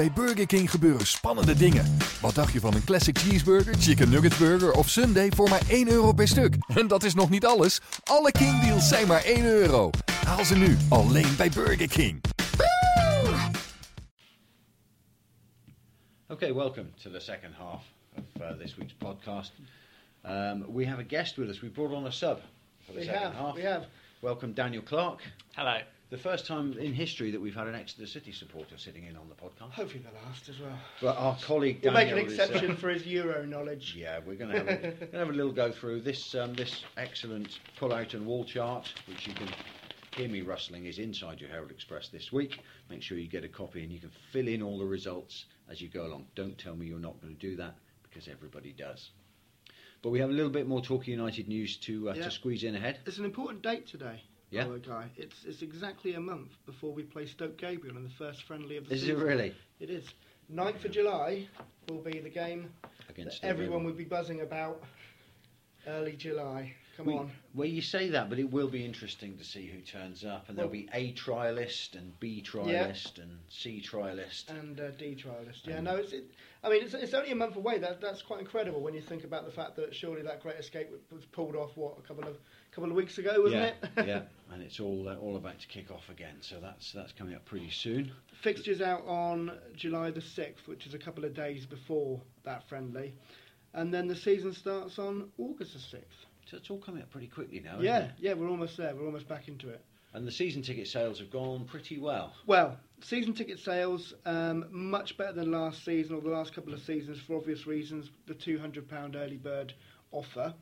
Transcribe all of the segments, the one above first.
Bij Burger King gebeuren spannende dingen. Wat dacht je van een classic cheeseburger, chicken nugget burger of sundae voor maar 1 euro per stuk? En dat is nog niet alles. Alle King deals zijn maar 1 euro. Haal ze nu alleen bij Burger King. Okay, welcome to the second half of uh, this week's podcast. Um, we have a guest with us. We brought on a sub for the We second have, half. we have. Welcome, Daniel Clark. Hello. The first time in history that we've had an Exeter City supporter sitting in on the podcast. Hopefully the last as well. But our colleague We'll make an is, uh, exception for his Euro knowledge. Yeah, we're going to have a, gonna have a little go through this um, this excellent pull-out and wall chart, which you can hear me rustling, is inside your Herald Express this week. Make sure you get a copy and you can fill in all the results as you go along. Don't tell me you're not going to do that because everybody does. But we have a little bit more Talking United news to uh, Yeah. to squeeze in ahead. It's an important date today. Yeah? by the guy. It's it's exactly a month before we play Stoke Gabriel in the first friendly of the Is it really It is. 9th of July will be the game against that everyone would be buzzing about. Early July. Come We- on. Well, you say that, but it will be interesting to see who turns up, and there'll be A trialist and B trialist and C trialist. And uh, D trialist. Yeah, Um, no, it's. It, I mean, it's, it's only a month away. That that's quite incredible when you think about the fact that surely that great escape was pulled off what a couple of couple of weeks ago, wasn't yeah, it? yeah, and it's all uh, all about to kick off again. So that's that's coming up pretty soon. Fixtures out on July the 6th, which is a couple of days before that friendly. And then the season starts on August the 6th. So it's all coming up pretty quickly now. isn't yeah, it? yeah, we're almost there. We're almost back into it. And the season ticket sales have gone pretty well. Well, season ticket sales, um, much better than last season or the last couple of seasons for obvious reasons. The £200 early bird offer,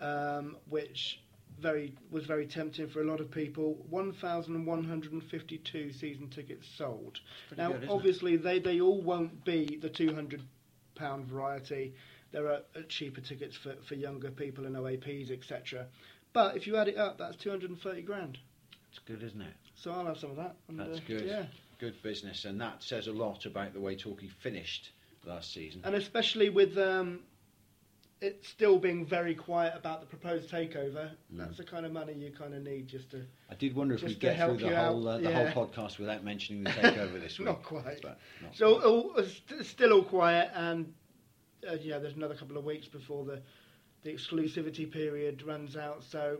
um, which very was very tempting for a lot of people. 1,152 season tickets sold. Pretty Now, good, isn't it? obviously, they, they all won't be the £200 variety. There are uh, cheaper tickets for, for younger people and OAPs, etc. But if you add it up, that's 230 grand. It's good, isn't it? So I'll have some of that. And, That's uh, good. Yeah. Good business, and that says a lot about the way Torquay finished last season. And especially with um, it still being very quiet about the proposed takeover, Mm. that's the kind of money you kind of need just to. I did wonder if we'd get through the whole uh, the yeah. whole podcast without mentioning the takeover this week. Not quite. Not So quite. all, it's st- still all quiet, and uh, yeah, there's another couple of weeks before the the exclusivity period runs out. So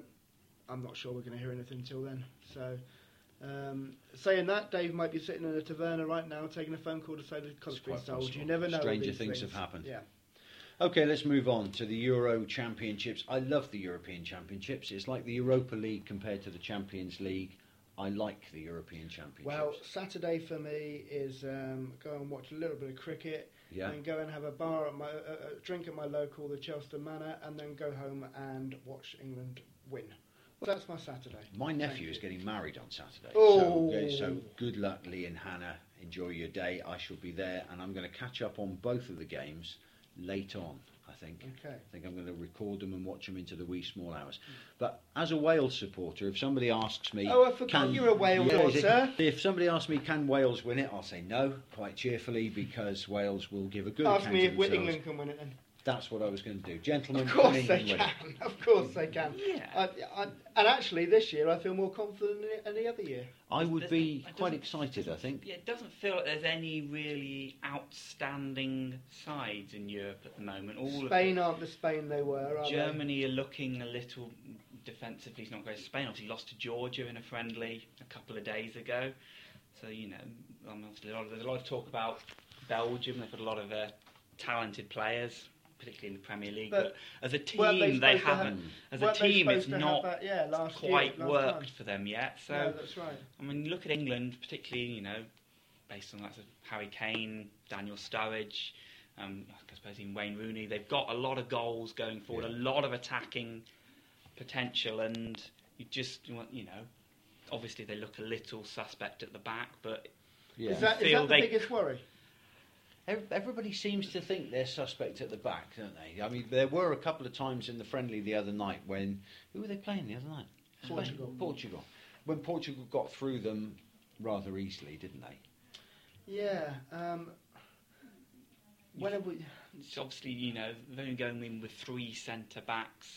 I'm not sure we're going to hear anything until then. So. Um, saying that, Dave might be sitting in a taverna right now taking a phone call to say the been sold. possible. You never know. Stranger these things have happened. Yeah. Okay, let's move on to the Euro Championships. I love the European Championships. It's like the Europa League compared to the Champions League. I like the European Championships. Well, Saturday for me is um, go and watch a little bit of cricket, yeah. and go and have a bar at my uh, drink at my local, the Chelsea Manor, and then go home and watch England win. That's my Saturday. My Thank nephew you. is getting married on Saturday. Oh. So, so good luck, Lee and Hannah. Enjoy your day. I shall be there, and I'm going to catch up on both of the games late on, I think. Okay. I think I'm going to record them and watch them into the wee small hours. But as a Wales supporter, if somebody asks me, Oh, I forgot can, you're a Wales Yeah, supporter. If somebody asks me, can Wales win it, I'll say no, quite cheerfully, because Wales will give a good Ask me if England can win it then. That's what I was going to do. Gentlemen, Of course they can. Of course they can. Yeah. I, I, and actually, this year I feel more confident than any other year. I would There's- be quite excited, I think. Yeah, it doesn't feel like there's any really outstanding sides in Europe at the moment. All Spain aren't the Spain they were. Are of they? Germany are looking a little defensively. It's not great. Spain obviously lost to Georgia in a friendly a couple of days ago. So you know, um, obviously a lot of, there's a lot of talk about Belgium. They've got a lot of uh, talented players, particularly in the Premier League. But But, as a team, they they supposed to have- haven't. As a team, it's supposed to have not that, yeah, last year, quite last worked time? for them yet. So. no, that's right. I mean, you look at England, particularly, you know, based on that sort of Harry Kane, Daniel Sturridge, um, I suppose even Wayne Rooney. They've got a lot of goals going forward, Yeah. a lot of attacking potential, and you just, you want- you know, obviously they look a little suspect at the back, but Yeah. Is that, is that the they- biggest worry? Ev- Everybody seems to think they're suspect at the back, don't they? I mean, there were a couple of times in the friendly the other night when who were they playing the other night? Spain? Portugal. Portugal. When Portugal got through them rather easily, didn't they? Yeah. Um, when have we? it's obviously, you know, they're only going in with three centre backs,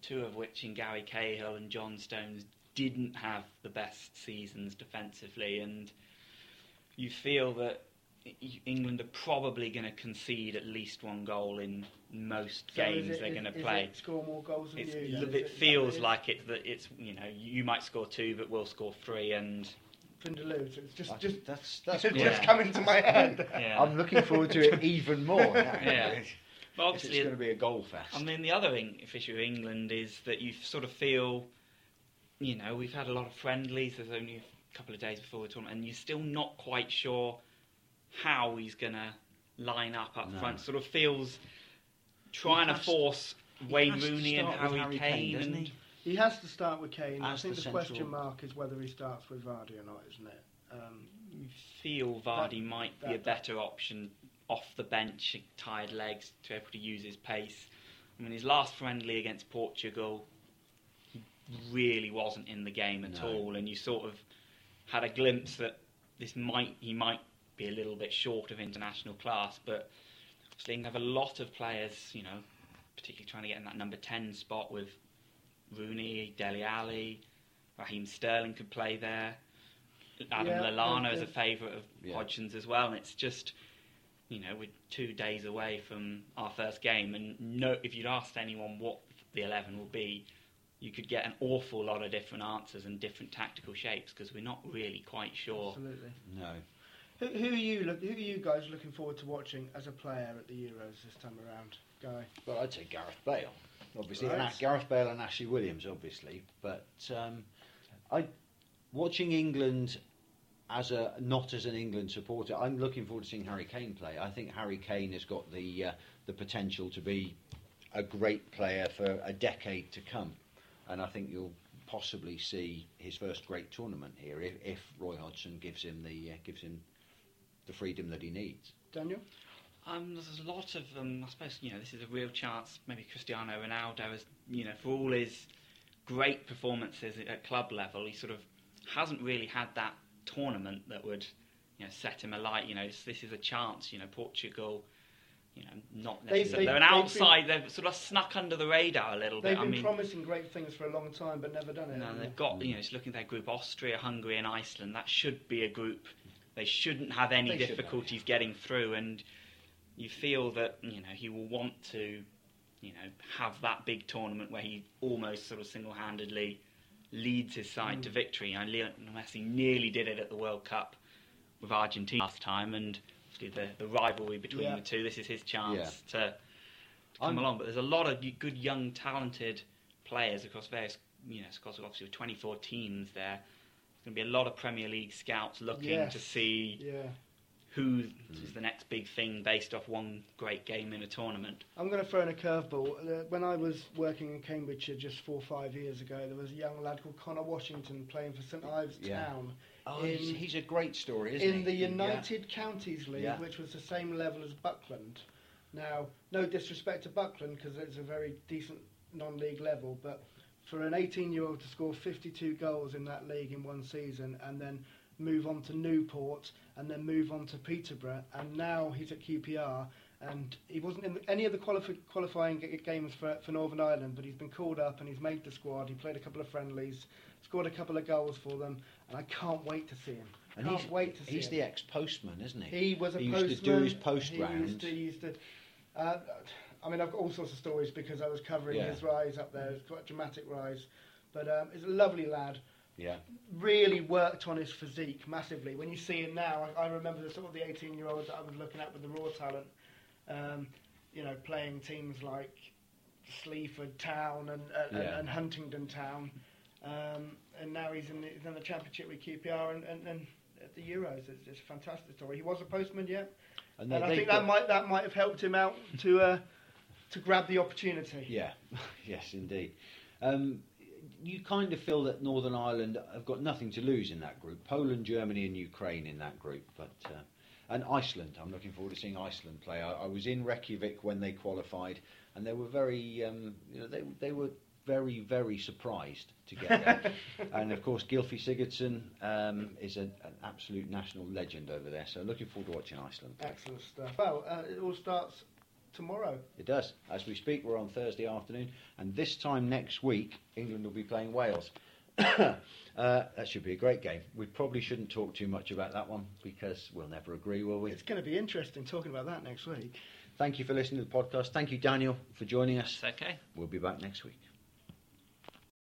two of which in Gary Cahill and John Stones didn't have the best seasons defensively, and you feel that England are probably going to concede at least one goal in most So is games it- they're going to play. it score more goals than It's, you. it, then? Is that feels what like it that it's you know you might score two but we'll score three and Vindaloo, so it's just I just that's that's just. Yeah. coming to my head. yeah. I'm looking forward to it even more. Yeah. but It's going to be a goal fest. I mean, the other ing- issue of England is that you sort of feel, you know, we've had a lot of friendlies. There's only a couple of days before the tournament, and you're still not quite sure how he's going to line up up No. front. Sort of feels trying to force He Wayne has to Rooney and start with Harry, Harry Kane. doesn't and he? He has to start with Kane. I think the the, question mark is whether he starts with Vardy or not, isn't it? Um, you feel Vardy might be a that- better option off the bench, tired legs, to be able to use his pace. I mean, his last friendly against Portugal, he really wasn't in the game at No. all, and you sort of had a glimpse that this might he might be a little bit short of international class, but obviously England have a lot of players, you know, particularly trying to get in that number ten spot with Rooney, Dele Alli, Raheem Sterling could play there. Adam Yeah, Lallana is a favourite of Yeah. Hodgson's as well, and it's just, you know, we're two days away from our first game, and no, if you'd asked anyone what the eleven will be, you could get an awful lot of different answers and different tactical shapes because we're not really quite sure. Absolutely. No. Who, who are you? Look, who are you guys looking forward to watching as a player at the Euros this time around, Guy? Well, I'd say Gareth Bale, obviously. Right. And Gareth Bale and Ashley Williams, obviously. But um, I, watching England as a not as an England supporter, I'm looking forward to seeing Harry Kane play. I think Harry Kane has got the uh, the potential to be a great player for a decade to come, and I think you'll possibly see his first great tournament here if, if Roy Hodgson gives him the uh, gives him the freedom that he needs. Daniel? Um, there's a lot of, um, I suppose, you know, this is a real chance. Maybe Cristiano Ronaldo has, you know, for all his great performances at club level, he sort of hasn't really had that tournament that would, you know, set him alight. You know, this, this is a chance. You know, Portugal, you know, not They- necessarily. they- They're an they've been- outside. They've sort of snuck under the radar a little bit. They've bit. I been mean, promising great things for a long time, but never done it. no, they've they? got, you know, just looking at their group, Austria, Hungary, and Iceland. That should be a group. They shouldn't have any They should difficulties getting through, and you feel that you know he will want to, you know, have that big tournament where he almost sort of single-handedly leads his side Mm. to victory. And Lionel Messi nearly did it at the World Cup with Argentina last time, and obviously the, the rivalry between Yeah. the two. This is his chance to, to come I'm- along. But there's a lot of good, young, talented players across various, you know, across obviously 24 teams there. There's going to be a lot of Premier League scouts looking Yes. to see Yeah. who Mm. the next big thing based off one great game in a tournament. I'm going to throw in a curveball. Uh, when I was working in Cambridgeshire just four or five years ago, there was a young lad called Connor Washington playing for St Ives Yeah. Town Oh, In- he's, he's a great story, isn't he? in the Yeah. United Counties League, Yeah. which was the same level as Buckland. Now, no disrespect to Buckland because it's a very decent non-league level, but for an 18-year-old to score 52 goals in that league in one season and then move on to Newport and then move on to Peterborough and now he's at QPR and he wasn't in any of the qualifi- qualifying g- games for, for Northern Ireland, but he's been called up and he's made the squad. He played a couple of friendlies, scored a couple of goals for them, and I can't wait to see him. And can't he's, wait to see he's him. the ex-postman, isn't he? He was a He postman. used to do his post he round. Used to, he used to, uh, I mean, I've got all sorts of stories because I was covering Yeah. his rise up there. It's quite a dramatic rise, but um, he's a lovely lad. Yeah. Really worked on his physique massively. When you see him now, I, I remember the sort of the 18 year olds that I was looking at with the raw talent. Um, you know, playing teams like Sleaford Town and and, Yeah. and Huntingdon Town, um, and now he's in the, he's in the Championship with QPR and, and, and at the Euros. It's, it's a fantastic story. He was a postman, yeah. And, And I think that might that might have helped him out to uh, to grab the opportunity. Yeah, yes, indeed. Um, you kind of feel that Northern Ireland have got nothing to lose in that group. Poland, Germany, and Ukraine in that group, but uh, and Iceland. I'm looking forward to seeing Iceland play. I, I was in Reykjavik when they qualified, and they were very, um, you know, they they were very very surprised to get there. and of course, Gylfi Sigurdsson um, is a, an absolute national legend over there. So looking forward to watching Iceland. Excellent stuff. Well, uh, it all starts tomorrow. It does. As we speak, we're on Thursday afternoon, and this time next week, England will be playing Wales. uh, that should be a great game. We probably shouldn't talk too much about that one because we'll never agree, will we? It's going to be interesting talking about that next week. Thank you for listening to the podcast. Thank you, Daniel, for joining us. That's okay. We'll be back next week.